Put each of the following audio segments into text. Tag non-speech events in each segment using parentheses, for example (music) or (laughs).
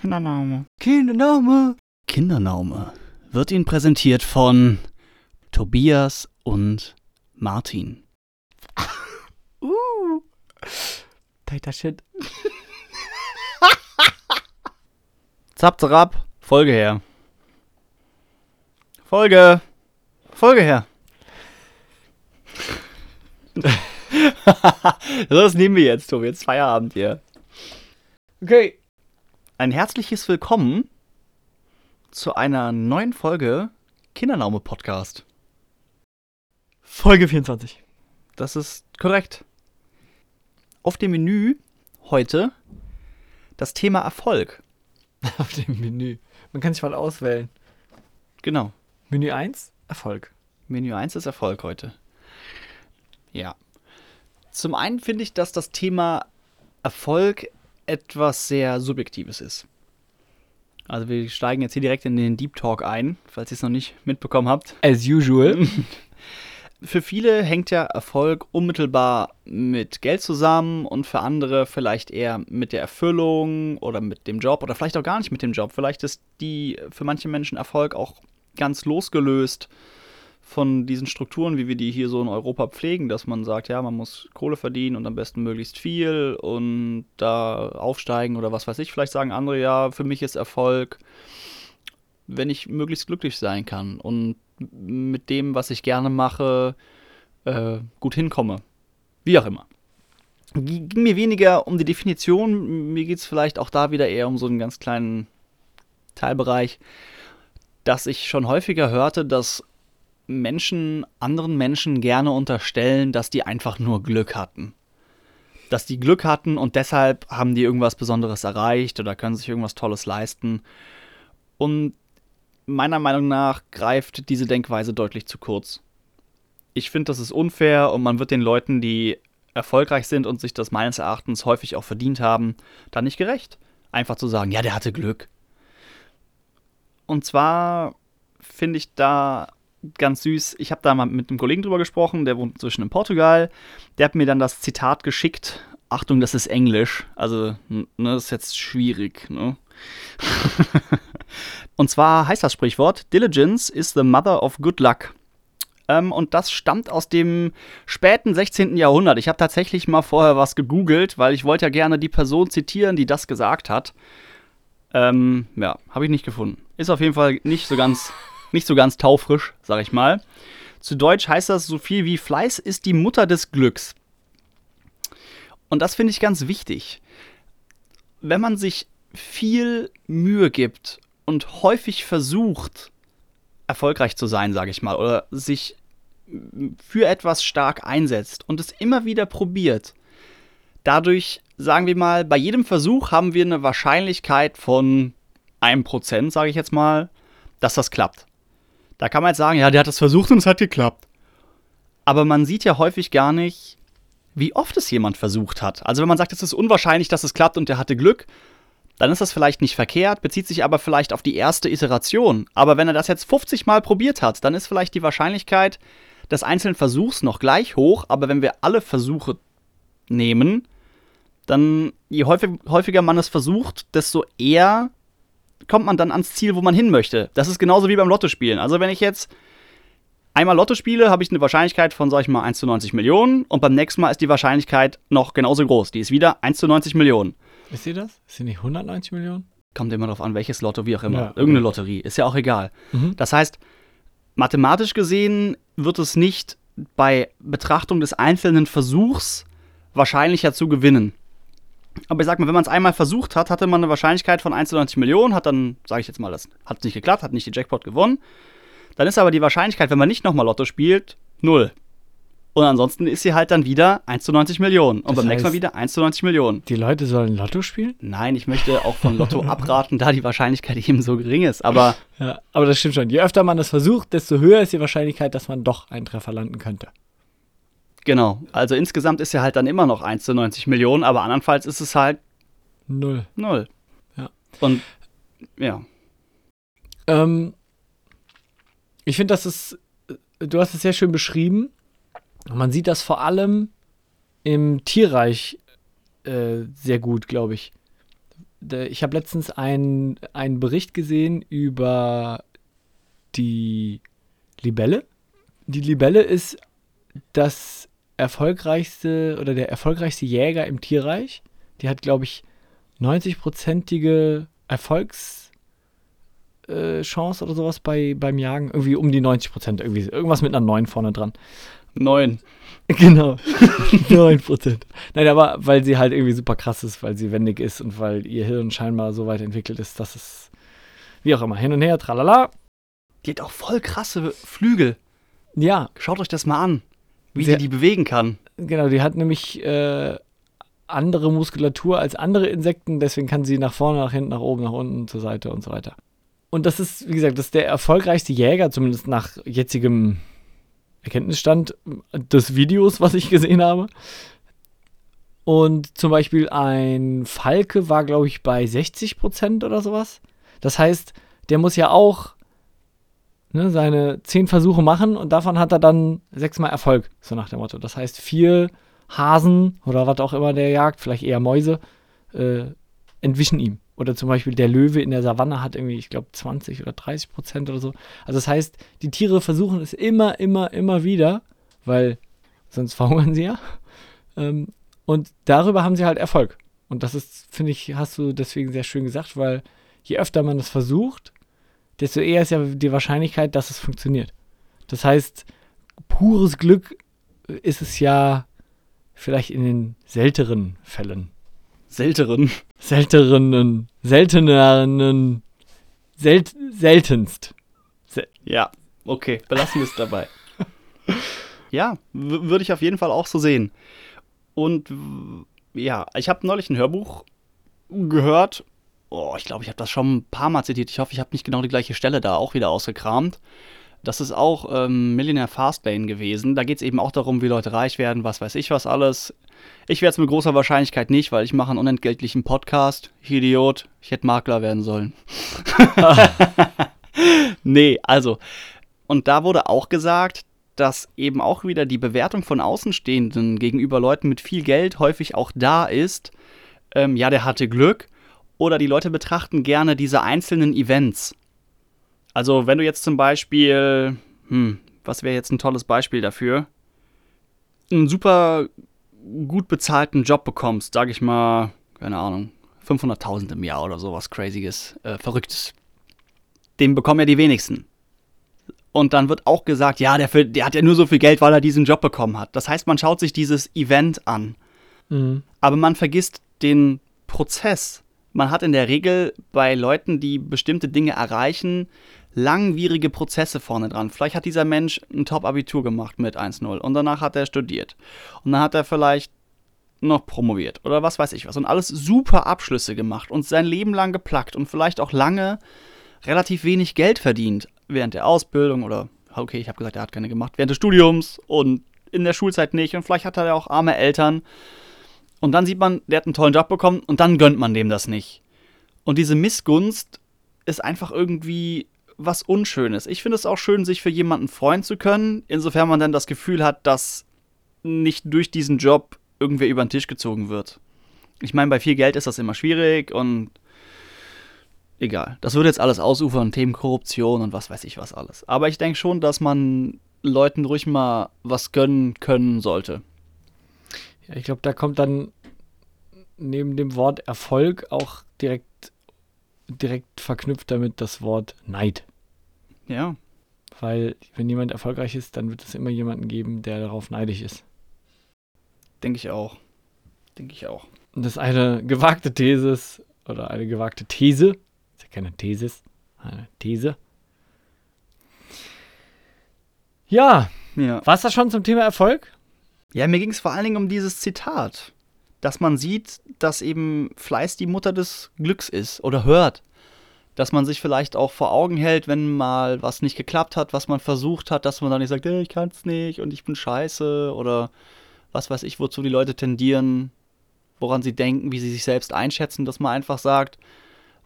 Kindername. Kindername. Kindername wird Ihnen präsentiert von Tobias und Martin. (laughs) Uh. Tighter Shit. Zap, zap, Folge her. Folge. Folge her. (laughs) das nehmen wir jetzt, Tobi. Jetzt Feierabend hier. Okay. Ein herzliches Willkommen zu einer neuen Folge Kindernaume Podcast. Folge 24. Das ist korrekt. Auf dem Menü heute das Thema Erfolg. (laughs) Auf dem Menü. Man kann sich mal auswählen. Genau. Menü 1, Erfolg. Menü 1 ist Erfolg heute. Ja. Zum einen finde ich, dass das Thema Erfolg etwas sehr Subjektives ist. Also wir steigen jetzt hier direkt in den Deep Talk ein, falls ihr es noch nicht mitbekommen habt. As usual. (laughs) Für viele hängt ja Erfolg unmittelbar mit Geld zusammen und für andere vielleicht eher mit der Erfüllung oder mit dem Job oder vielleicht auch gar nicht mit dem Job. Vielleicht ist die für manche Menschen Erfolg auch ganz losgelöst von diesen Strukturen, wie wir die hier so in Europa pflegen, dass man sagt, ja, man muss Kohle verdienen und am besten möglichst viel und da aufsteigen oder was weiß ich. Vielleicht sagen andere, ja, für mich ist Erfolg, wenn ich möglichst glücklich sein kann und mit dem, was ich gerne mache, äh, gut hinkomme. Wie auch immer. Ging mir weniger um die Definition, mir geht es vielleicht auch da wieder eher um so einen ganz kleinen Teilbereich, dass ich schon häufiger hörte, dass Menschen anderen Menschen gerne unterstellen, dass die einfach nur Glück hatten. Dass die Glück hatten und deshalb haben die irgendwas Besonderes erreicht oder können sich irgendwas Tolles leisten. Und meiner Meinung nach greift diese Denkweise deutlich zu kurz. Ich finde, das ist unfair und man wird den Leuten, die erfolgreich sind und sich das meines Erachtens häufig auch verdient haben, da nicht gerecht. Einfach zu sagen, ja, der hatte Glück. Und zwar finde ich da ganz süß. Ich habe da mal mit einem Kollegen drüber gesprochen, der wohnt inzwischen in Portugal. Der hat mir dann das Zitat geschickt. Achtung, das ist Englisch. Also, ne, das ist jetzt schwierig, ne? (laughs) und zwar heißt das Sprichwort: Diligence is the mother of good luck. Ähm, und das stammt aus dem späten 16. Jahrhundert. Ich habe tatsächlich mal vorher was gegoogelt, weil ich wollte ja gerne die Person zitieren, die das gesagt hat. Ähm, ja, habe ich nicht gefunden. Ist auf jeden Fall nicht so ganz nicht so ganz taufrisch, sag ich mal. Zu Deutsch heißt das so viel wie Fleiß ist die Mutter des Glücks. Und das finde ich ganz wichtig. Wenn man sich viel Mühe gibt und häufig versucht, erfolgreich zu sein, sage ich mal, oder sich für etwas stark einsetzt und es immer wieder probiert, dadurch, sagen wir mal, bei jedem Versuch haben wir eine Wahrscheinlichkeit von einem Prozent, sage ich jetzt mal, dass das klappt. Da kann man jetzt sagen, ja, der hat das versucht und es hat geklappt. Aber man sieht ja häufig gar nicht, wie oft es jemand versucht hat. Also wenn man sagt, es ist unwahrscheinlich, dass es klappt und der hatte Glück, dann ist das vielleicht nicht verkehrt, bezieht sich aber vielleicht auf die erste Iteration. Aber wenn er das jetzt 50 Mal probiert hat, dann ist vielleicht die Wahrscheinlichkeit des einzelnen Versuchs noch gleich hoch. Aber wenn wir alle Versuche nehmen, dann je häufig, häufiger man es versucht, desto eher kommt man dann ans Ziel, wo man hin möchte. Das ist genauso wie beim Lottospielen. Also wenn ich jetzt einmal Lotto spiele, habe ich eine Wahrscheinlichkeit von, sag ich mal, 1 zu 90 Millionen und beim nächsten Mal ist die Wahrscheinlichkeit noch genauso groß. Die ist wieder 1 zu 90 Millionen. Wisst ihr das? Ist die nicht 190 Millionen? Kommt immer darauf an, welches Lotto, wie auch immer. Ja, Irgendeine Lotterie, ist ja auch egal. Mhm. Das heißt, mathematisch gesehen wird es nicht bei Betrachtung des einzelnen Versuchs wahrscheinlicher zu gewinnen. Aber ich sag mal, wenn man es einmal versucht hat, hatte man eine Wahrscheinlichkeit von 1 zu 90 Millionen, hat dann, sage ich jetzt mal, das hat nicht geklappt, hat nicht die Jackpot gewonnen. Dann ist aber die Wahrscheinlichkeit, wenn man nicht nochmal Lotto spielt, null. Und ansonsten ist sie halt dann wieder 1 zu 90 Millionen. Und das beim nächsten Mal wieder 1 zu 90 Millionen. Die Leute sollen Lotto spielen? Nein, ich möchte auch von Lotto (laughs) abraten, da die Wahrscheinlichkeit eben so gering ist. Aber, ja, aber das stimmt schon. Je öfter man das versucht, desto höher ist die Wahrscheinlichkeit, dass man doch einen Treffer landen könnte. Genau. Also insgesamt ist ja halt dann immer noch 1 zu 90 Millionen, aber andernfalls ist es halt Null. Null. Ja. Und ja. Ähm, ich finde, das ist, du hast es sehr schön beschrieben. Man sieht das vor allem im Tierreich äh, sehr gut, glaube ich. ich habe letztens einen Bericht gesehen über die Libelle. Die Libelle ist das erfolgreichste oder der erfolgreichste Jäger im Tierreich. Die hat, glaube ich, 90-prozentige Erfolgschance äh, oder sowas bei, beim Jagen. Irgendwie um die 90 Prozent. irgendwas mit einer 9 vorne dran. 9. (laughs) Genau. (laughs) 9 Prozent. Nein, aber weil sie halt irgendwie super krass ist, weil sie wendig ist und weil ihr Hirn scheinbar so weit entwickelt ist, dass es wie auch immer hin und her, tralala. Die hat auch voll krasse Flügel. Ja. Schaut euch das mal an, wie sie die bewegen kann. Genau, die hat nämlich äh, andere Muskulatur als andere Insekten, deswegen kann sie nach vorne, nach hinten, nach oben, nach unten, zur Seite und so weiter. Und das ist, wie gesagt, das ist der erfolgreichste Jäger, zumindest nach jetzigem Erkenntnisstand des Videos, was ich gesehen habe. Und zum Beispiel ein Falke war, glaube ich, bei 60 Prozent oder sowas. Das heißt, der muss ja auch ne, seine zehn Versuche machen und davon hat er dann sechsmal Erfolg, so nach dem Motto. Das heißt, vier Hasen oder was auch immer der jagt, vielleicht eher Mäuse, äh, entwischen ihm. Oder zum Beispiel der Löwe in der Savanne hat irgendwie, ich glaube, 20 oder 30 Prozent oder so. Also das heißt, die Tiere versuchen es immer, immer, immer wieder, weil sonst (laughs) verhungern sie ja. Ähm, und darüber haben sie halt Erfolg. Und das ist, finde ich, hast du deswegen sehr schön gesagt, weil je öfter man es versucht, desto eher ist ja die Wahrscheinlichkeit, dass es funktioniert. Das heißt, pures Glück ist es ja vielleicht in den seltenen Fällen. Selteren? Seltenen, selteneren, sel seltenst. Sel ja, okay, belassen wir es dabei. (laughs) ja, würde ich auf jeden Fall auch so sehen. Und ja, ich habe neulich ein Hörbuch gehört oh, ich glaube, ich habe das schon ein paar Mal zitiert. Ich hoffe, ich habe nicht genau die gleiche Stelle da auch wieder ausgekramt. Das ist auch ähm, Millionaire Fastlane gewesen. Da geht es eben auch darum, wie Leute reich werden, was weiß ich was alles. Ich werde es mit großer Wahrscheinlichkeit nicht, weil ich mache einen unentgeltlichen Podcast. Ich Idiot, ich hätte Makler werden sollen. (laughs) nee, also. Und da wurde auch gesagt, dass eben auch wieder die Bewertung von Außenstehenden gegenüber Leuten mit viel Geld häufig auch da ist. Ähm, ja, der hatte Glück oder die Leute betrachten gerne diese einzelnen Events. Also wenn du jetzt zum Beispiel, hm, was wäre jetzt ein tolles Beispiel dafür? Einen super gut bezahlten Job bekommst, sag ich mal, keine Ahnung, 500.000 im Jahr oder sowas crazyes, äh, verrücktes. Den bekommen ja die wenigsten. Und dann wird auch gesagt, ja, der, der, hat ja nur so viel Geld, weil er diesen Job bekommen hat. Das heißt, man schaut sich dieses Event an. Mhm. Aber man vergisst den Prozess man hat in der Regel bei Leuten, die bestimmte Dinge erreichen, langwierige Prozesse vorne dran. Vielleicht hat dieser Mensch ein Top-Abitur gemacht mit 1-0 und danach hat er studiert. Und dann hat er vielleicht noch promoviert oder was weiß ich was. Und alles super Abschlüsse gemacht und sein Leben lang geplackt und vielleicht auch lange relativ wenig Geld verdient während der Ausbildung oder, okay, ich habe gesagt, er hat keine gemacht, während des Studiums und in der Schulzeit nicht. Und vielleicht hat er auch arme Eltern und dann sieht man, der hat einen tollen Job bekommen und dann gönnt man dem das nicht. Und diese Missgunst ist einfach irgendwie was Unschönes. Ich finde es auch schön, sich für jemanden freuen zu können, insofern man dann das Gefühl hat, dass nicht durch diesen Job irgendwer über den Tisch gezogen wird. Ich meine, bei viel Geld ist das immer schwierig und egal. Das würde jetzt alles ausufern, Themen Korruption und was weiß ich was alles. Aber ich denke schon, dass man Leuten ruhig mal was gönnen können sollte. Ja, ich glaube, da kommt dann neben dem Wort Erfolg auch direkt, direkt verknüpft damit das Wort Neid. Ja. Weil, wenn jemand erfolgreich ist, dann wird es immer jemanden geben, der darauf neidisch ist. Denke ich auch. Denke ich auch. Und das ist eine gewagte These oder eine gewagte These. ist ja keine Thesis, eine These. Ja. ja. War es das schon zum Thema Erfolg? Ja, mir ging es vor allen Dingen um dieses Zitat, dass man sieht, dass eben Fleiß die Mutter des Glücks ist oder hört. Dass man sich vielleicht auch vor Augen hält, wenn mal was nicht geklappt hat, was man versucht hat, dass man dann nicht sagt, hey, ich kann's nicht und ich bin scheiße oder was weiß ich, wozu die Leute tendieren, woran sie denken, wie sie sich selbst einschätzen, dass man einfach sagt,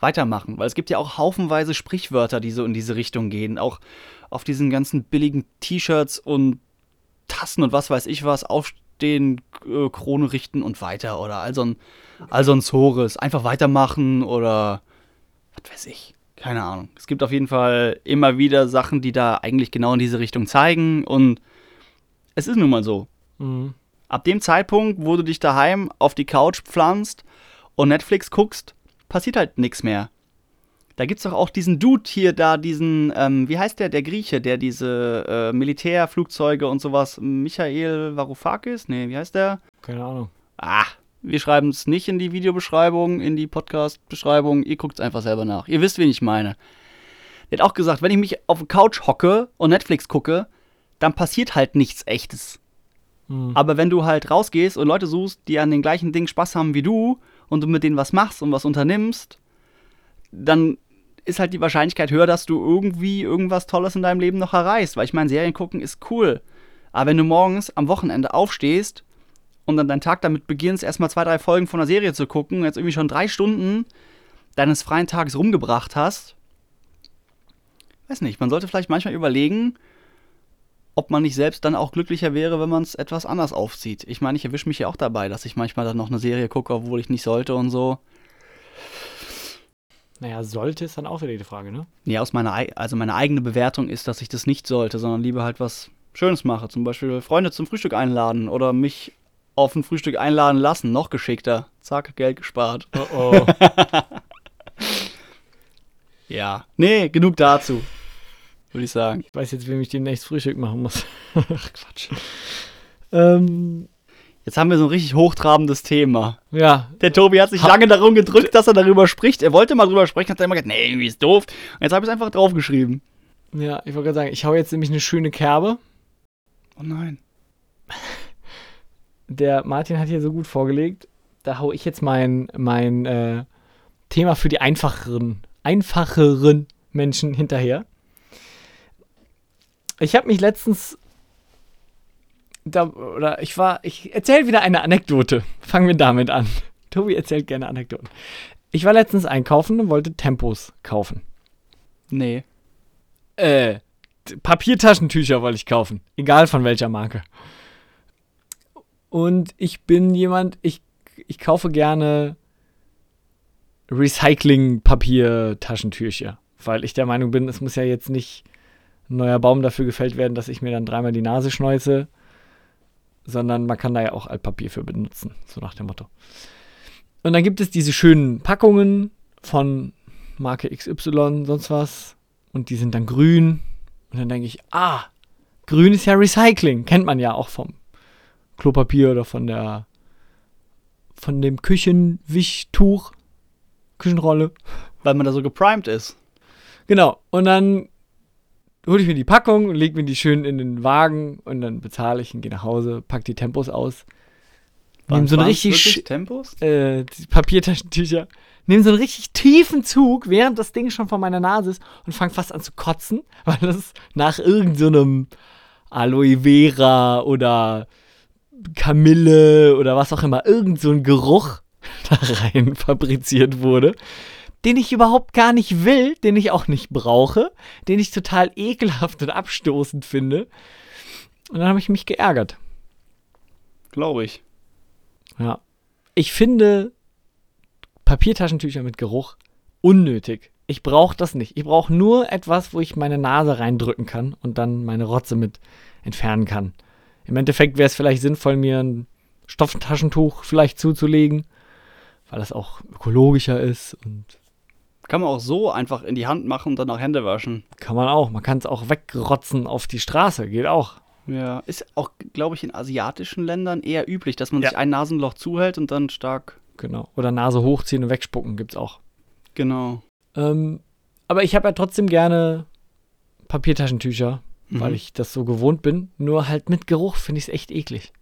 weitermachen. Weil es gibt ja auch haufenweise Sprichwörter, die so in diese Richtung gehen. Auch auf diesen ganzen billigen T-Shirts und Tassen und was weiß ich was aufstehen, äh, Krone richten und weiter oder all so ein, all so ein Zores. Einfach weitermachen oder was weiß ich. Keine Ahnung. Es gibt auf jeden Fall immer wieder Sachen, die da eigentlich genau in diese Richtung zeigen und es ist nun mal so. Mhm. Ab dem Zeitpunkt, wo du dich daheim auf die Couch pflanzt und Netflix guckst, passiert halt nichts mehr. Da gibt's doch auch diesen Dude hier da, diesen, ähm, wie heißt der, der Grieche, der diese äh, Militärflugzeuge und sowas, Michael Varoufakis? Nee, wie heißt der? Keine Ahnung. Ah, wir schreiben es nicht in die Videobeschreibung, in die Podcast-Beschreibung. Ihr guckt es einfach selber nach. Ihr wisst, wen ich meine. Der hat auch gesagt, wenn ich mich auf die Couch hocke und Netflix gucke, dann passiert halt nichts Echtes. Mhm. Aber wenn du halt rausgehst und Leute suchst, die an den gleichen Dingen Spaß haben wie du und du mit denen was machst und was unternimmst, dann ist halt die Wahrscheinlichkeit höher, dass du irgendwie irgendwas Tolles in deinem Leben noch erreichst. Weil ich meine, Serien gucken ist cool. Aber wenn du morgens am Wochenende aufstehst und dann deinen Tag damit beginnst, erstmal zwei, drei Folgen von einer Serie zu gucken jetzt irgendwie schon drei Stunden deines freien Tages rumgebracht hast, weiß nicht, man sollte vielleicht manchmal überlegen, ob man nicht selbst dann auch glücklicher wäre, wenn man es etwas anders aufzieht. Ich meine, ich erwische mich ja auch dabei, dass ich manchmal dann noch eine Serie gucke, obwohl ich nicht sollte und so. Naja, sollte ist dann auch wieder die Frage, ne? Ja, aus meiner, ei- also meine eigene Bewertung ist, dass ich das nicht sollte, sondern lieber halt was Schönes mache. Zum Beispiel Freunde zum Frühstück einladen oder mich auf ein Frühstück einladen lassen. Noch geschickter. Zack, Geld gespart. Oh oh. (laughs) Ja. Nee, genug dazu. Würde ich sagen. ich weiß jetzt, wem ich demnächst Frühstück machen muss. (laughs) Ach, Quatsch. Ähm, Jetzt haben wir so ein richtig hochtrabendes Thema. ja, Der Tobi hat sich Ha- lange darum gedrückt, dass er darüber spricht. Er wollte mal drüber sprechen, hat dann immer gesagt, nee, irgendwie ist doof. Und jetzt habe ich es einfach draufgeschrieben. ja, ich wollte gerade sagen, ich hau jetzt nämlich eine schöne Kerbe. Oh nein. (laughs) Der Martin hat hier so gut vorgelegt. Da hau ich jetzt mein, mein äh, Thema für die einfacheren, einfacheren Menschen hinterher. Ich habe mich letztens da, oder ich war, ich erzähle wieder eine Anekdote. Fangen wir damit an. Tobi erzählt gerne Anekdoten. Ich war letztens einkaufen und wollte Tempos kaufen. Nee. Äh, Papiertaschentücher wollte ich kaufen. Egal von welcher Marke. Und ich bin jemand, ich, ich kaufe gerne Recycling-Papiertaschentücher. Weil ich der Meinung bin, es muss ja jetzt nicht ein neuer Baum dafür gefällt werden, dass ich mir dann dreimal die Nase schneuze. Sondern man kann da ja auch Altpapier für benutzen. So nach dem Motto. Und dann gibt es diese schönen Packungen von Marke XY, sonst was und die sind dann grün. Und dann denke ich, ah, grün ist ja Recycling. Kennt man ja auch vom Klopapier oder von der von dem Küchenwischtuch, Küchenrolle. Weil man da so geprimed ist. Genau. Und dann hole ich mir die Packung und lege mir die schön in den Wagen und dann bezahle ich und gehe nach Hause, pack die Tempos aus. Nehm so einen richtig Tempos? äh, Papiertaschentücher, nehme so einen richtig tiefen Zug, während das Ding schon vor meiner Nase ist und fange fast an zu kotzen, (laughs) weil das nach irgendeinem Aloe Vera oder Kamille oder was auch immer, irgend so ein Geruch (laughs) da rein fabriziert wurde, den ich überhaupt gar nicht will, den ich auch nicht brauche, den ich total ekelhaft und abstoßend finde. Und dann habe ich mich geärgert. Glaube ich. Ja. Ich finde Papiertaschentücher mit Geruch unnötig. Ich brauche das nicht. Ich brauche nur etwas, wo ich meine Nase reindrücken kann und dann meine Rotze mit entfernen kann. Im Endeffekt wäre es vielleicht sinnvoll, mir ein Stofftaschentuch vielleicht zuzulegen, weil das auch ökologischer ist und Kann man auch so einfach in die Hand machen und dann auch Hände waschen. kann man auch. Man kann es auch wegrotzen auf die Straße, geht auch. Ja. Ist auch, glaube ich, in asiatischen Ländern eher üblich, dass man Ja. sich ein Nasenloch zuhält und dann stark. Genau. Oder Nase hochziehen und wegspucken gibt's auch. Genau. Ähm, aber ich habe ja trotzdem gerne Papiertaschentücher, Mhm. weil ich das so gewohnt bin. Nur halt mit Geruch finde ich es echt eklig.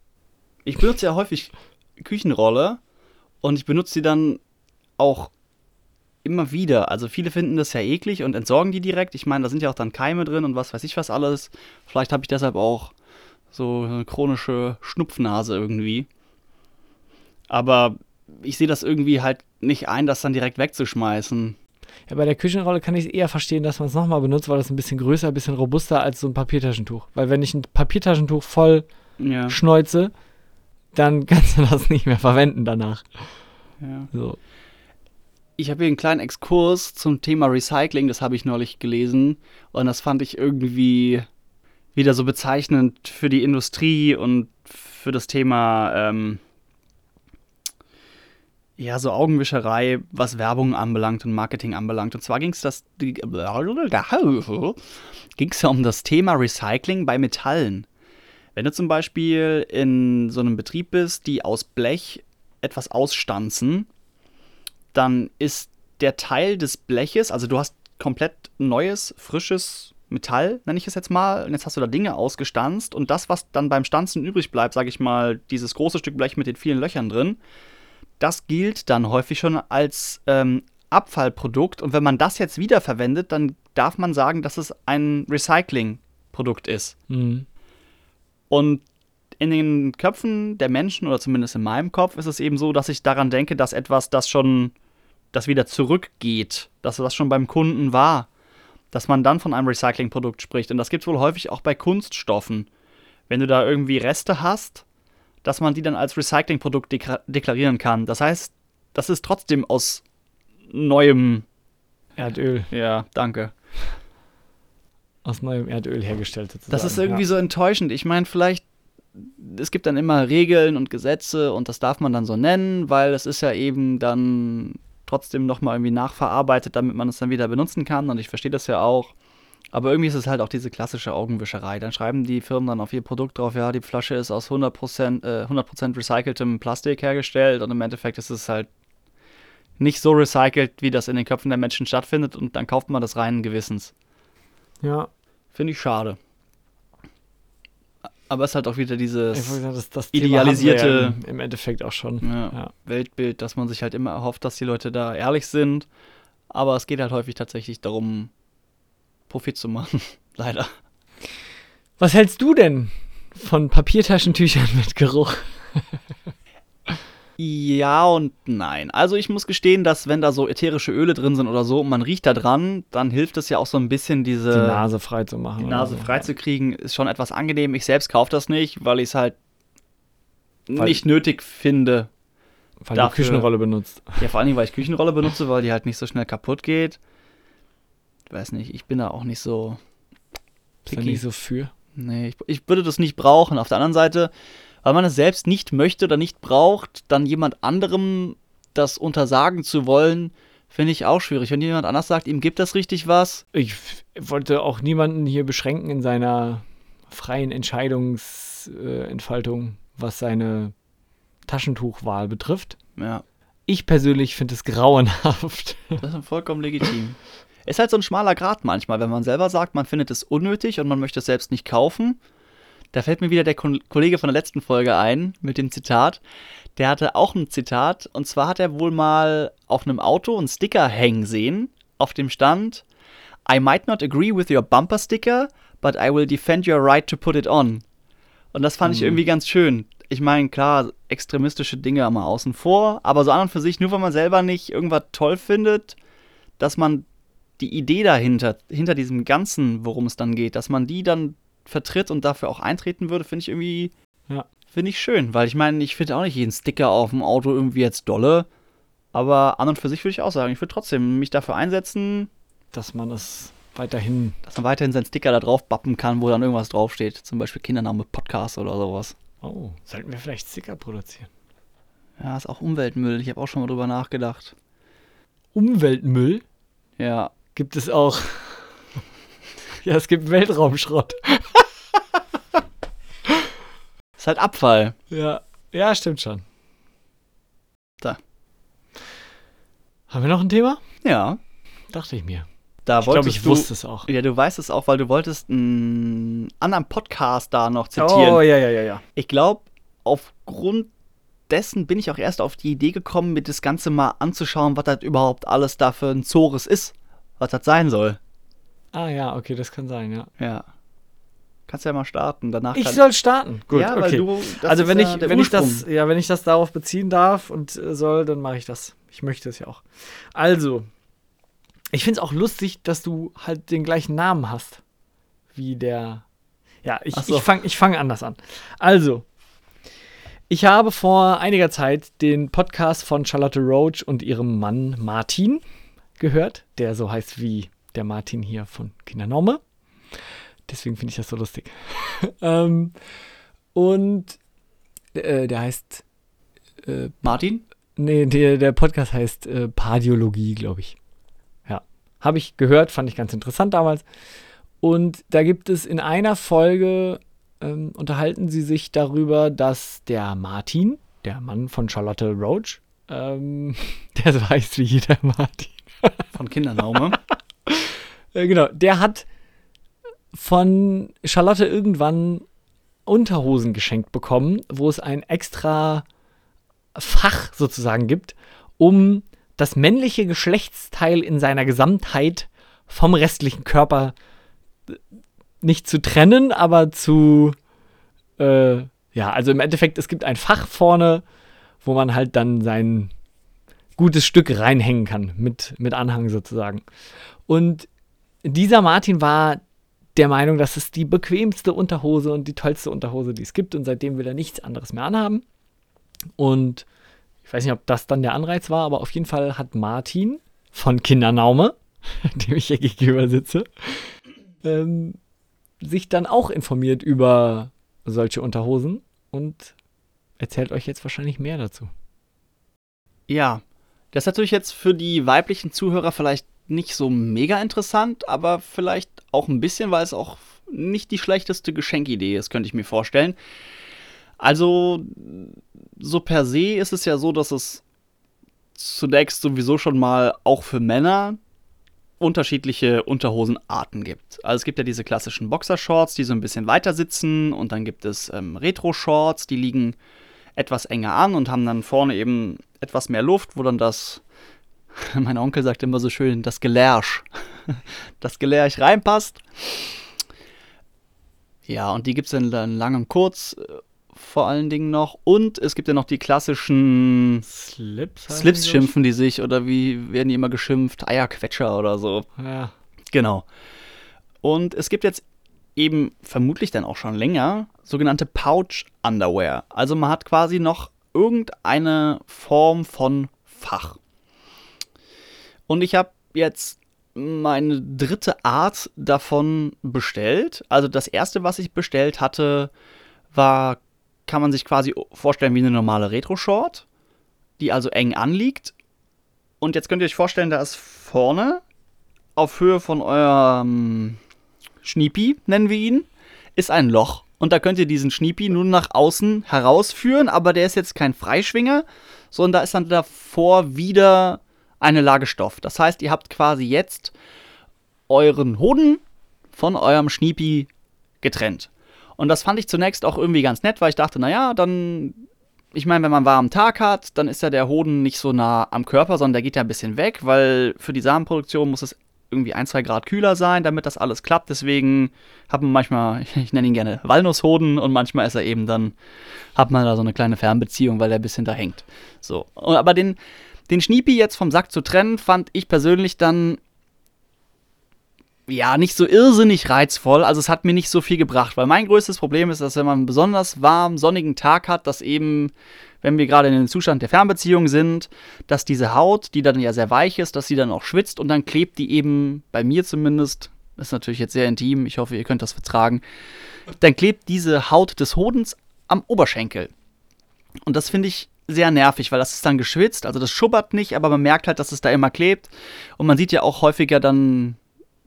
Ich benutze ja häufig Küchenrolle und ich benutze die dann auch immer wieder. Also viele finden das ja eklig und entsorgen die direkt. Ich meine, da sind ja auch dann Keime drin und was weiß ich was alles. Vielleicht habe ich deshalb auch so eine chronische Schnupfnase irgendwie. Aber ich sehe das irgendwie halt nicht ein, das dann direkt wegzuschmeißen. Ja, bei der Küchenrolle kann ich es eher verstehen, dass man es nochmal benutzt, weil das ein bisschen größer, ein bisschen robuster als so ein Papiertaschentuch. Weil wenn ich ein Papiertaschentuch voll Ja. schneuze, dann (laughs) kannst du das nicht mehr verwenden danach. Ja. So. Ich habe hier einen kleinen Exkurs zum Thema Recycling, das habe ich neulich gelesen. Und das fand ich irgendwie wieder so bezeichnend für die Industrie und für das Thema, ähm, ja, so Augenwischerei, was Werbung anbelangt und Marketing anbelangt. Und zwar ging es das, ging es ja um das Thema Recycling bei Metallen. Wenn du zum Beispiel in so einem Betrieb bist, die aus Blech etwas ausstanzen, dann ist der Teil des Bleches, also du hast komplett neues, frisches Metall, nenne ich es jetzt mal, und jetzt hast du da Dinge ausgestanzt und das, was dann beim Stanzen übrig bleibt, sage ich mal, dieses große Stück Blech mit den vielen Löchern drin, das gilt dann häufig schon als ähm, Abfallprodukt und wenn man das jetzt wiederverwendet, dann darf man sagen, dass es ein Recyclingprodukt ist. Mhm. Und in den Köpfen der Menschen, oder zumindest in meinem Kopf, ist es eben so, dass ich daran denke, dass etwas, das schon, das wieder zurückgeht, dass das schon beim Kunden war, dass man dann von einem Recyclingprodukt spricht. Und das gibt es wohl häufig auch bei Kunststoffen. Wenn du da irgendwie Reste hast, dass man die dann als Recyclingprodukt dekla- deklarieren kann. Das heißt, das ist trotzdem aus neuem. Erdöl. Ja, danke. Aus neuem Erdöl hergestellt sozusagen. Das ist irgendwie ja. so enttäuschend. Ich meine, vielleicht, es gibt dann immer Regeln und Gesetze und das darf man dann so nennen, weil es ist ja eben dann trotzdem nochmal irgendwie nachverarbeitet, damit man es dann wieder benutzen kann. Und ich verstehe das ja auch. Aber irgendwie ist es halt auch diese klassische Augenwischerei. Dann schreiben die Firmen dann auf ihr Produkt drauf, ja, die Flasche ist aus 100%, äh, 100 recyceltem Plastik hergestellt und im Endeffekt ist es halt nicht so recycelt, wie das in den Köpfen der Menschen stattfindet und dann kauft man das reinen Gewissens. Ja, Finde ich schade. Aber es ist halt auch wieder dieses sagen, das, das idealisierte- ja im, im Endeffekt auch schon. ja, Ja. Weltbild, dass man sich halt immer erhofft, dass die Leute da ehrlich sind. Aber es geht halt häufig tatsächlich darum, Profit zu machen. (laughs) Leider. Was hältst du denn von Papiertaschentüchern mit Geruch? (laughs) Ja und nein. Also ich muss gestehen, dass wenn da so ätherische Öle drin sind oder so und man riecht da dran, dann hilft es ja auch so ein bisschen diese Die Nase frei zu machen. die Nase so. freizukriegen, ist schon etwas angenehm. Ich selbst kaufe das nicht, weil ich es halt Weil- nicht nötig finde. Weil dafür- du Küchenrolle benutzt. Ja, vor allen Dingen, weil ich Küchenrolle benutze, weil die halt nicht so schnell kaputt geht. Ich weiß nicht, ich bin da auch nicht so. Ist da picky. nicht so für. Nee, ich, ich würde das nicht brauchen. Auf der anderen Seite, weil man es selbst nicht möchte oder nicht braucht, dann jemand anderem das untersagen zu wollen, finde ich auch schwierig. Wenn jemand anders sagt, ihm gibt das richtig was, Ich wollte auch niemanden hier beschränken in seiner freien Entscheidungsentfaltung, was seine Taschentuchwahl betrifft. ja, Ich persönlich finde es grauenhaft. das ist vollkommen legitim. Ist halt so ein schmaler Grad manchmal, wenn man selber sagt, man findet es unnötig und man möchte es selbst nicht kaufen. Da fällt mir wieder der Ko- Kollege von der letzten Folge ein mit dem Zitat. Der hatte auch ein Zitat und zwar hat er wohl mal auf einem Auto einen Sticker hängen sehen, auf dem stand I might not agree with your bumper sticker, but I will defend your right to put it on. Und das fand ich Mhm. irgendwie ganz schön. Ich meine, klar, extremistische Dinge mal außen vor, aber so an und für sich, nur weil man selber nicht irgendwas toll findet, dass man die Idee dahinter, hinter diesem Ganzen, worum es dann geht, dass man die dann vertritt und dafür auch eintreten würde, finde ich irgendwie, Ja. finde ich schön, weil ich meine, ich finde auch nicht jeden Sticker auf dem Auto irgendwie jetzt dolle, aber an und für sich würde ich auch sagen, ich würde trotzdem mich dafür einsetzen, Dass man es weiterhin. dass man weiterhin seinen Sticker da drauf bappen kann, wo dann irgendwas draufsteht, zum Beispiel Kindername Podcast oder sowas. Oh, sollten wir vielleicht Sticker produzieren? Ja, ist auch Umweltmüll, ich habe auch schon mal drüber nachgedacht. Umweltmüll Ja, gibt es auch. (laughs) ja, es gibt Weltraumschrott. Ist halt Abfall. Ja, ja, stimmt schon. Da. Haben wir noch ein Thema? Ja, Dachte ich mir. da Ich glaube, ich du wusste es auch. Ja, du weißt es auch, weil du wolltest einen anderen Podcast da noch zitieren. Oh, ja, ja, ja, ja. Ich glaube, aufgrund dessen bin ich auch erst auf die Idee gekommen, mir das Ganze mal anzuschauen, was das überhaupt alles da für ein Zores ist. Was das sein soll. Ah, ja, okay, das kann sein, ja. Ja. Kannst ja mal starten. Danach Ich soll starten. Gut, ja, weil okay. du. das also wenn ja ich, wenn ich das, ja, wenn ich das darauf beziehen darf und äh, soll, dann mache ich das. Ich möchte es ja auch. Also, ich finde es auch lustig, dass du halt den gleichen Namen hast wie der. Ja, ich, so. ich fange ich fang anders an. Also, Ich habe vor einiger Zeit den Podcast von Charlotte Roach und ihrem Mann Martin gehört, der so heißt wie der Martin hier von Kindernorme. Deswegen finde ich das so lustig. (laughs) ähm, und äh, der heißt äh, Martin? Nee, der, der Podcast heißt äh, Pardiologie, glaube ich. Ja. Habe ich gehört, fand ich ganz interessant damals. Und da gibt es in einer Folge, ähm, unterhalten sie sich darüber, dass der Martin, der Mann von Charlotte Roach, ähm, (laughs) der so heißt wie jeder Martin. von Kindernaume. (laughs) äh, genau, der hat von Charlotte irgendwann Unterhosen geschenkt bekommen, wo es ein extra Fach sozusagen gibt, um das männliche Geschlechtsteil in seiner Gesamtheit vom restlichen Körper äh, nicht zu trennen, aber zu, äh, ja, also im Endeffekt, es gibt ein Fach vorne, wo man halt dann sein gutes Stück reinhängen kann, mit, mit Anhang sozusagen. Und dieser Martin war der Meinung, das ist die bequemste Unterhose und die tollste Unterhose, die es gibt. Und seitdem will er nichts anderes mehr anhaben. Und ich weiß nicht, ob das dann der Anreiz war, aber auf jeden Fall hat Martin von Kindernaume, (laughs) dem ich hier gegenüber sitze, ähm, sich dann auch informiert über solche Unterhosen und erzählt euch jetzt wahrscheinlich mehr dazu. Ja, das ist natürlich jetzt für die weiblichen Zuhörer vielleicht nicht so mega interessant, aber vielleicht auch ein bisschen, weil es auch nicht die schlechteste Geschenkidee ist, könnte ich mir vorstellen. Also, so per se ist es ja so, dass es zunächst sowieso schon mal auch für Männer unterschiedliche Unterhosenarten gibt. Also es gibt ja diese klassischen Boxershorts, die so ein bisschen weiter sitzen und dann gibt es ähm, Retro-Shorts, die liegen etwas enger an und haben dann vorne eben etwas mehr Luft, wo dann das (laughs) mein Onkel sagt immer so schön, das Gelärsch. (laughs) das Gelärsch reinpasst. Ja, und die gibt es dann, lang und kurz äh, vor allen Dingen noch. Und es gibt ja noch die klassischen Slips. Slips schimpfen die sich oder wie werden die immer geschimpft? Eierquetscher oder so. Ja. Genau. Und es gibt jetzt eben vermutlich dann auch schon länger sogenannte Pouch Underwear. Also man hat quasi noch irgendeine Form von Fach. Und ich habe jetzt meine dritte Art davon bestellt. Also das erste, was ich bestellt hatte, war, kann man sich quasi vorstellen wie eine normale Retro-Short, die also eng anliegt. Und jetzt könnt ihr euch vorstellen, da ist vorne auf Höhe von eurem Schniepi, nennen wir ihn, ist ein Loch. Und da könnt ihr diesen Schniepi nun nach außen herausführen, aber der ist jetzt kein Freischwinger, sondern da ist dann davor wieder eine Lage Stoff. Das heißt, ihr habt quasi jetzt euren Hoden von eurem Schniepi getrennt. Und das fand ich zunächst auch irgendwie ganz nett, weil ich dachte, naja, dann, ich meine, wenn man warmen Tag hat, dann ist ja der Hoden nicht so nah am Körper, sondern der geht ja ein bisschen weg, weil für die Samenproduktion muss es irgendwie ein, zwei Grad kühler sein, damit das alles klappt. Deswegen hat man manchmal, (laughs) ich nenne ihn gerne Walnusshoden und manchmal ist er eben dann, hat man da so eine kleine Fernbeziehung, weil der ein bisschen da hängt. So. Aber den, den Schniepi jetzt vom Sack zu trennen, fand ich persönlich dann ja, nicht so irrsinnig reizvoll. Also es hat mir nicht so viel gebracht, weil mein größtes Problem ist, dass wenn man einen besonders warmen, sonnigen Tag hat, dass eben, wenn wir gerade in dem Zustand der Fernbeziehung sind, dass diese Haut, die dann ja sehr weich ist, dass sie dann auch schwitzt und dann klebt die eben, bei mir zumindest, ist natürlich jetzt sehr intim, ich hoffe, ihr könnt das vertragen, dann klebt diese Haut des Hodens am Oberschenkel. Und das finde ich sehr nervig, weil das ist dann geschwitzt, also das schubbert nicht, aber man merkt halt, dass es da immer klebt. Und man sieht ja auch häufiger dann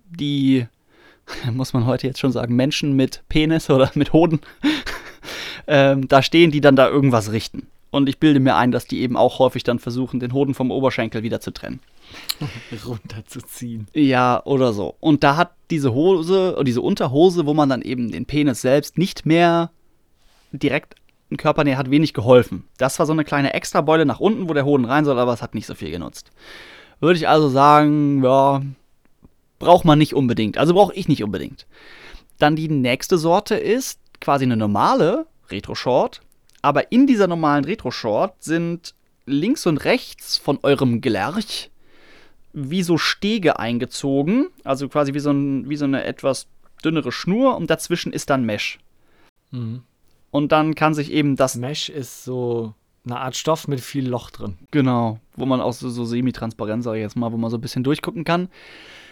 die, (laughs) muss man heute jetzt schon sagen, Menschen mit Penis oder (laughs) mit Hoden (laughs) ähm, da stehen, die dann da irgendwas richten. Und ich bilde mir ein, dass die eben auch häufig dann versuchen, den Hoden vom Oberschenkel wieder zu trennen. Runterzuziehen. Ja, oder so. Und da hat diese Hose, diese Unterhose, wo man dann eben den Penis selbst nicht mehr direkt in Körpernähe hat wenig geholfen. Das war so eine kleine Extrabeule nach unten, wo der Hoden rein soll, aber es hat nicht so viel genutzt. Würde ich also sagen, ja, braucht man nicht unbedingt. Also brauche ich nicht unbedingt. Dann die nächste Sorte ist quasi eine normale Retro-Short. Aber in dieser normalen Retro-Short sind links und rechts von eurem Gelerch wie so Stege eingezogen. Also quasi wie so, ein, wie so eine etwas dünnere Schnur und dazwischen ist dann Mesh. Mhm. Und dann kann sich eben das Mesh ist so eine Art Stoff mit viel Loch drin. Genau, wo man auch so, so semi-transparent, sage ich jetzt mal, wo man so ein bisschen durchgucken kann.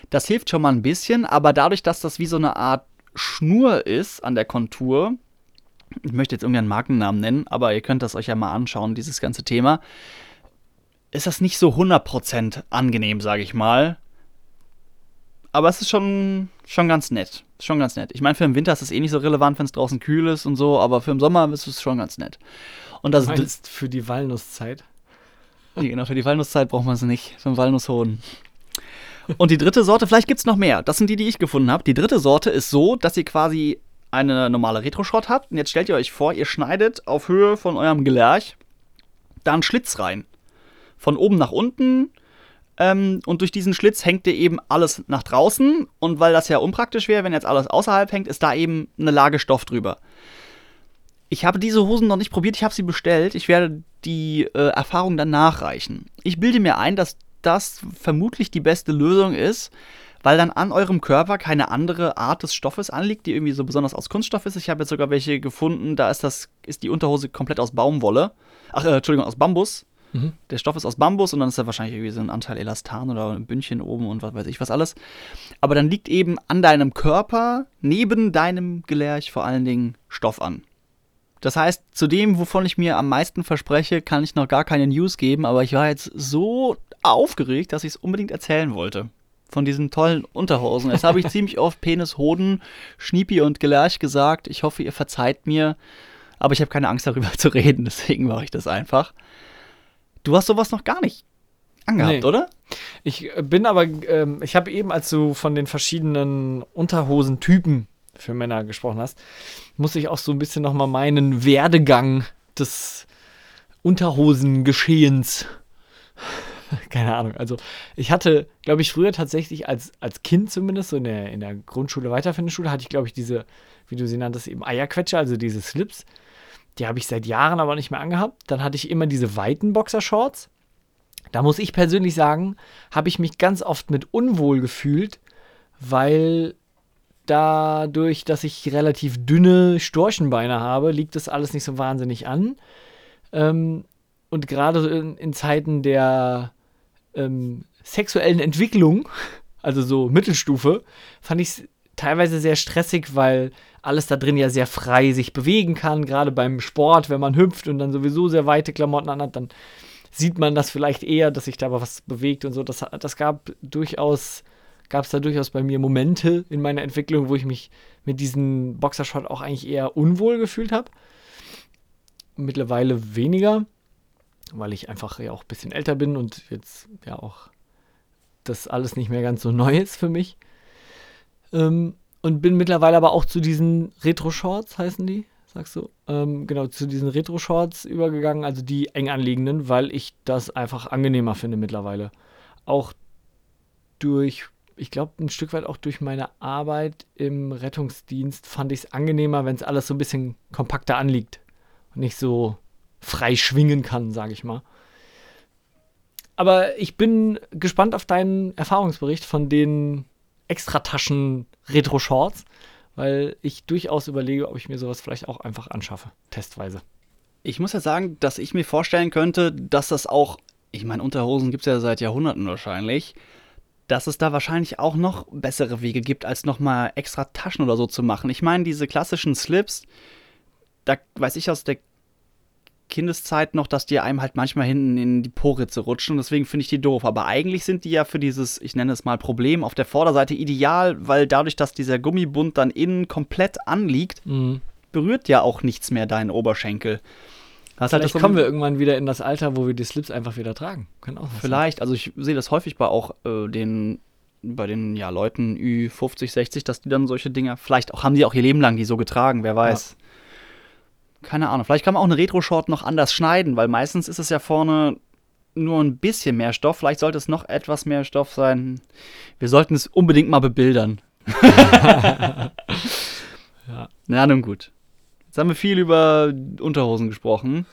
Das hilft schon mal ein bisschen, aber dadurch, dass das wie so eine Art Schnur ist an der Kontur, ich möchte jetzt irgendeinen Markennamen nennen, aber ihr könnt das euch ja mal anschauen, dieses ganze Thema, ist das nicht so 100% angenehm, sage ich mal. Aber es ist schon, schon ganz nett. Ist schon ganz nett. Ich meine, für den Winter ist es eh nicht so relevant, wenn es draußen kühl ist und so, aber für den Sommer ist es schon ganz nett. Und das meinst für die Walnusszeit? Nee, genau, für die Walnusszeit braucht man es nicht. Für den Walnusshoden. Und die dritte Sorte, vielleicht gibt es noch mehr. Das sind die, die ich gefunden habe. Die dritte Sorte ist so, dass ihr quasi eine normale Retro-Shot habt. Und jetzt stellt ihr euch vor, ihr schneidet auf Höhe von eurem Gelerch da einen Schlitz rein. Von oben nach unten. Ähm, und durch diesen Schlitz hängt ihr eben alles nach draußen. Und weil das ja unpraktisch wäre, wenn jetzt alles außerhalb hängt, ist da eben eine Lage Stoff drüber. Ich habe diese Hosen noch nicht probiert, ich habe sie bestellt. Ich werde die äh, Erfahrung dann nachreichen. Ich bilde mir ein, dass das vermutlich die beste Lösung ist, weil dann an eurem Körper keine andere Art des Stoffes anliegt, die irgendwie so besonders aus Kunststoff ist. Ich habe jetzt sogar welche gefunden, da ist das ist die Unterhose komplett aus Baumwolle. Ach, äh, Entschuldigung, aus Bambus. Mhm. Der Stoff ist aus Bambus und dann ist da wahrscheinlich irgendwie so ein Anteil Elastan oder ein Bündchen oben und was weiß ich was alles. Aber dann liegt eben an deinem Körper neben deinem Gelerch vor allen Dingen Stoff an. Das heißt, zu dem, wovon ich mir am meisten verspreche, kann ich noch gar keine News geben, aber ich war jetzt so aufgeregt, dass ich es unbedingt erzählen wollte. Von diesen tollen Unterhosen. Jetzt habe ich (laughs) ziemlich oft Penis, Hoden, Schniepi und Gelerch gesagt. Ich hoffe, ihr verzeiht mir. Aber ich habe keine Angst darüber (laughs) zu reden, deswegen mache ich das einfach. Du hast sowas noch gar nicht angehabt, Nee. oder? Ich äh, bin aber, ähm, ich habe eben, als du von den verschiedenen Unterhosentypen für Männer gesprochen hast, muss ich auch so ein bisschen nochmal meinen Werdegang des Unterhosengeschehens. (laughs) Keine Ahnung. Also, ich hatte, glaube ich, früher tatsächlich als, als Kind zumindest, so in der, in der Grundschule, weiterführenden Schule, hatte ich, glaube ich, diese, wie du sie nanntest, eben Eierquetscher, also diese Slips. Die habe ich seit Jahren aber nicht mehr angehabt. Dann hatte ich immer diese weiten Boxershorts. Da muss ich persönlich sagen, habe ich mich ganz oft mit unwohl gefühlt, weil dadurch, dass ich relativ dünne Storchenbeine habe, liegt das alles nicht so wahnsinnig an. Ähm, und gerade in, in Zeiten der ähm, sexuellen Entwicklung, (laughs) also so Mittelstufe, fand ich es teilweise sehr stressig, weil alles da drin ja sehr frei sich bewegen kann. Gerade beim Sport, wenn man hüpft und dann sowieso sehr weite Klamotten anhat, dann sieht man das vielleicht eher, dass sich da was bewegt und so. Das, das gab durchaus, gab es da durchaus bei mir Momente in meiner Entwicklung, wo ich mich mit diesem Boxershot auch eigentlich eher unwohl gefühlt habe. Mittlerweile weniger, weil ich einfach ja auch ein bisschen älter bin und jetzt ja auch das alles nicht mehr ganz so neu ist für mich. Ähm, und bin mittlerweile aber auch zu diesen Retro-Shorts, heißen die, sagst du? Ähm, genau, zu diesen Retro-Shorts übergegangen, also die eng anliegenden, weil ich das einfach angenehmer finde mittlerweile. Auch durch, ich glaube, ein Stück weit auch durch meine Arbeit im Rettungsdienst fand ich es angenehmer, wenn es alles so ein bisschen kompakter anliegt und nicht so frei schwingen kann, sage ich mal. Aber ich bin gespannt auf deinen Erfahrungsbericht von den Extrataschen Retro-Shorts, weil ich durchaus überlege, ob ich mir sowas vielleicht auch einfach anschaffe, testweise. Ich muss ja sagen, dass ich mir vorstellen könnte, dass das auch, ich meine, Unterhosen gibt es ja seit Jahrhunderten wahrscheinlich, dass es da wahrscheinlich auch noch bessere Wege gibt, als nochmal extra Taschen oder so zu machen. Ich meine, diese klassischen Slips, da weiß ich aus der Kindeszeit noch, dass die einem halt manchmal hinten in die Poritze rutschen. Deswegen finde ich die doof. Aber eigentlich sind die ja für dieses, ich nenne es mal Problem, auf der Vorderseite ideal, weil dadurch, dass dieser Gummibund dann innen komplett anliegt, berührt ja auch nichts mehr deinen Oberschenkel. Halt Vielleicht das kommen wir irgendwann wieder in das Alter, wo wir die Slips einfach wieder tragen. Kann auch sein. Vielleicht, also ich sehe das häufig bei auch äh, den bei den ja, Leuten Ü50, 60, dass die dann solche Dinger, vielleicht auch haben die auch ihr Leben lang die so getragen, wer weiß. Keine Ahnung, vielleicht kann man auch eine Retro-Short noch anders schneiden, weil meistens ist es ja vorne nur ein bisschen mehr Stoff, vielleicht sollte es noch etwas mehr Stoff sein. Wir sollten es unbedingt mal bebildern. (laughs) Ja. Na nun gut. Jetzt haben wir viel über Unterhosen gesprochen.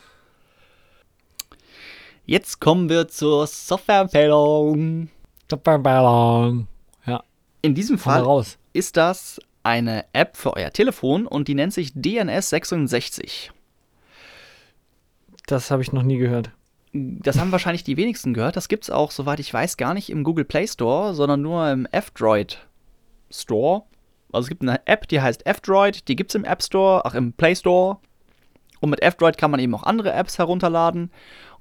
Jetzt kommen wir zur Softwareempfehlung. Ballon. Ja, In diesem Fall ist das eine App für euer Telefon und die nennt sich DNS66. Das habe ich noch nie gehört. Das haben wahrscheinlich die wenigsten gehört. Das gibt es auch, soweit ich weiß, gar nicht im Google Play Store, sondern nur im F-Droid Store. Also es gibt eine App, die heißt F-Droid, die gibt es im App Store, ach im Play Store. Und mit F-Droid kann man eben auch andere Apps herunterladen.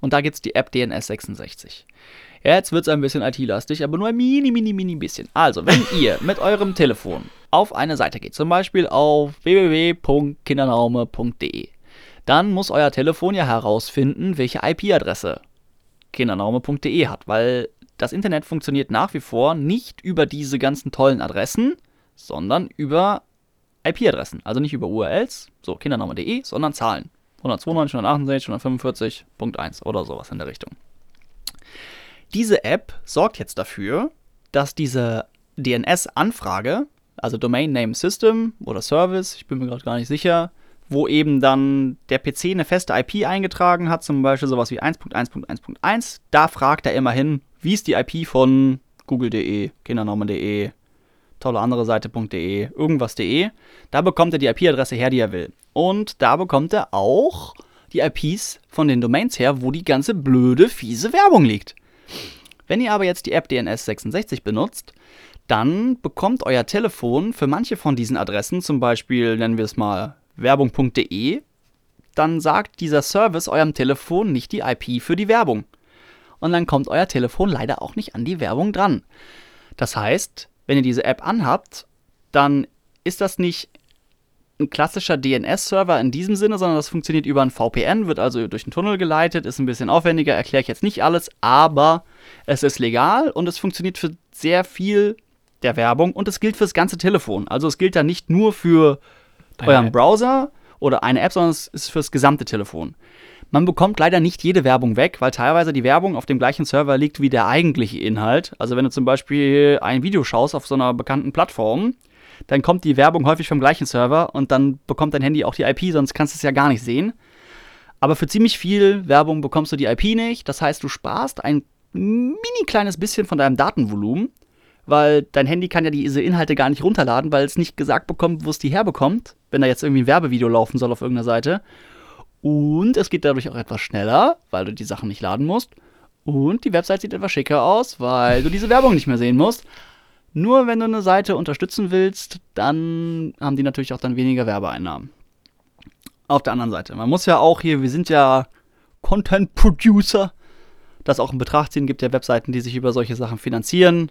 Und da gibt es die App DNS66. Ja, jetzt wird es ein bisschen IT-lastig, aber nur ein mini, mini, mini bisschen. Also, wenn ihr mit eurem Telefon auf eine Seite geht, zum Beispiel auf www.kindernaume.de, dann muss euer Telefon ja herausfinden, welche IP-Adresse kindernaume.de hat, weil das Internet funktioniert nach wie vor nicht über diese ganzen tollen Adressen, sondern über IP-Adressen. Also nicht über URLs, so kindernaume.de, sondern Zahlen. 192, 168, 145.1 oder sowas in der Richtung. Diese App sorgt jetzt dafür, dass diese DNS-Anfrage, also Domain Name System oder Service, ich bin mir gerade gar nicht sicher, wo eben dann der PC eine feste IP eingetragen hat, zum Beispiel sowas wie 1.1.1.1, da fragt er immerhin, wie ist die IP von google.de, kindernormen.de, tolle andere Seite.de, irgendwas.de. Da bekommt er die IP-Adresse her, die er will. Und da bekommt er auch die IPs von den Domains her, wo die ganze blöde, fiese Werbung liegt. Wenn ihr aber jetzt die App DNS66 benutzt, dann bekommt euer Telefon für manche von diesen Adressen, zum Beispiel nennen wir es mal werbung.de, dann sagt dieser Service eurem Telefon nicht die IP für die Werbung. Und dann kommt euer Telefon leider auch nicht an die Werbung dran. Das heißt, wenn ihr diese App anhabt, dann ist das nicht ein klassischer DNS-Server in diesem Sinne, sondern das funktioniert über ein VPN, wird also durch einen Tunnel geleitet, ist ein bisschen aufwendiger, erkläre ich jetzt nicht alles, aber es ist legal und es funktioniert für sehr viel der Werbung und es gilt für das ganze Telefon. Also es gilt da nicht nur für eine euren App. Browser oder eine App, sondern es ist für das gesamte Telefon. Man bekommt leider nicht jede Werbung weg, weil teilweise die Werbung auf dem gleichen Server liegt wie der eigentliche Inhalt. Also wenn du zum Beispiel ein Video schaust auf so einer bekannten Plattform, dann kommt die Werbung häufig vom gleichen Server und dann bekommt dein Handy auch die IP, sonst kannst du es ja gar nicht sehen. Aber für ziemlich viel Werbung bekommst du die IP nicht. Das heißt, du sparst ein mini kleines bisschen von deinem Datenvolumen, weil dein Handy kann ja diese Inhalte gar nicht runterladen, weil es nicht gesagt bekommt, wo es die herbekommt, wenn da jetzt irgendwie ein Werbevideo laufen soll auf irgendeiner Seite. Und es geht dadurch auch etwas schneller, weil du die Sachen nicht laden musst. Und die Website sieht etwas schicker aus, weil du diese Werbung nicht mehr sehen musst. Nur wenn du eine Seite unterstützen willst, dann haben die natürlich auch dann weniger Werbeeinnahmen. Auf der anderen Seite, man muss ja auch hier, wir sind ja Content Producer, das auch in Betracht ziehen gibt ja Webseiten, die sich über solche Sachen finanzieren.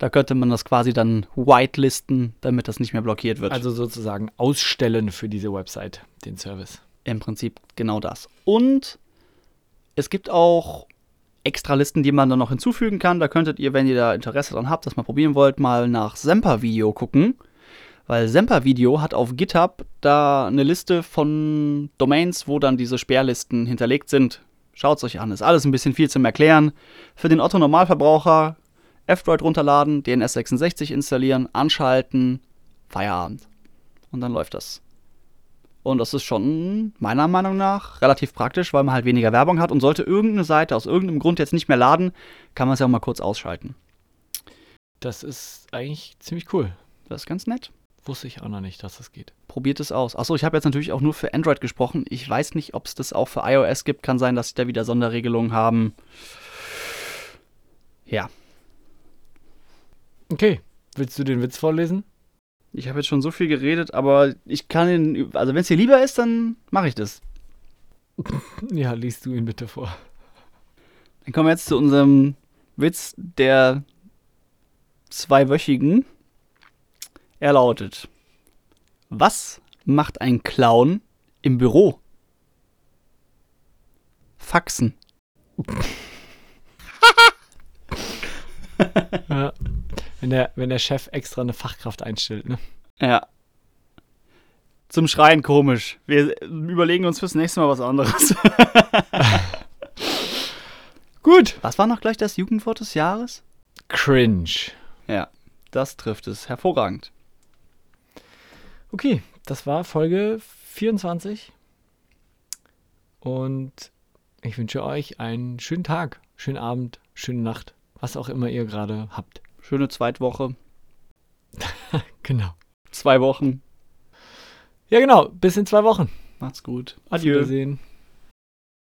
Da könnte man das quasi dann whitelisten, damit das nicht mehr blockiert wird. Also sozusagen ausstellen für diese Website, den Service. Im Prinzip genau das. Und es gibt auch Extralisten, die man dann noch hinzufügen kann. Da könntet ihr, wenn ihr da Interesse dran habt, das mal probieren wollt, mal nach Semper-Video gucken. Weil Semper-Video hat auf GitHub da eine Liste von Domains, wo dann diese Sperrlisten hinterlegt sind. Schaut es euch an, ist alles ein bisschen viel zum Erklären. Für den Otto-Normalverbraucher F-Droid runterladen, DNS66 installieren, anschalten, Feierabend. Und dann läuft das. Und das ist schon meiner Meinung nach relativ praktisch, weil man halt weniger Werbung hat und sollte irgendeine Seite aus irgendeinem Grund jetzt nicht mehr laden, kann man es ja auch mal kurz ausschalten. Das ist eigentlich ziemlich cool. Das ist ganz nett. Wusste ich auch noch nicht, dass das geht. Probiert es aus. Achso, ich habe jetzt natürlich auch nur für Android gesprochen. Ich weiß nicht, ob es das auch für iOS gibt. Kann sein, dass sie da wieder Sonderregelungen haben. Ja. Okay. Willst du den Witz vorlesen? Ich habe jetzt schon so viel geredet, aber ich kann ihn. Also, wenn es dir lieber ist, dann mache ich das. (laughs) Ja, liest du ihn bitte vor. Dann kommen wir jetzt zu unserem Witz der zweiwöchigen. Er lautet: Was macht ein Clown im Büro? Faxen. (laughs) (laughs) Wenn der, wenn der Chef extra eine Fachkraft einstellt, ne? Ja. Zum Schreien komisch. Wir überlegen uns fürs nächste Mal was anderes. (laughs) Gut. Was war noch gleich das Jugendwort des Jahres? Cringe. Ja, das trifft es hervorragend. Okay, das war Folge 24. Und ich wünsche euch einen schönen Tag, schönen Abend, schöne Nacht, was auch immer ihr gerade habt. Schöne Zweitwoche. (laughs) genau. zwei Wochen. Ja, genau. Bis in zwei Wochen. Macht's gut. Auf Adieu. Wiedersehen.